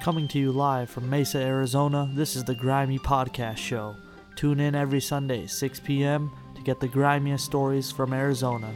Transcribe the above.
Coming to you live from Mesa, Arizona, this is the Grimy Podcast Show. Tune in every Sunday, 6 p.m., to get the grimiest stories from Arizona.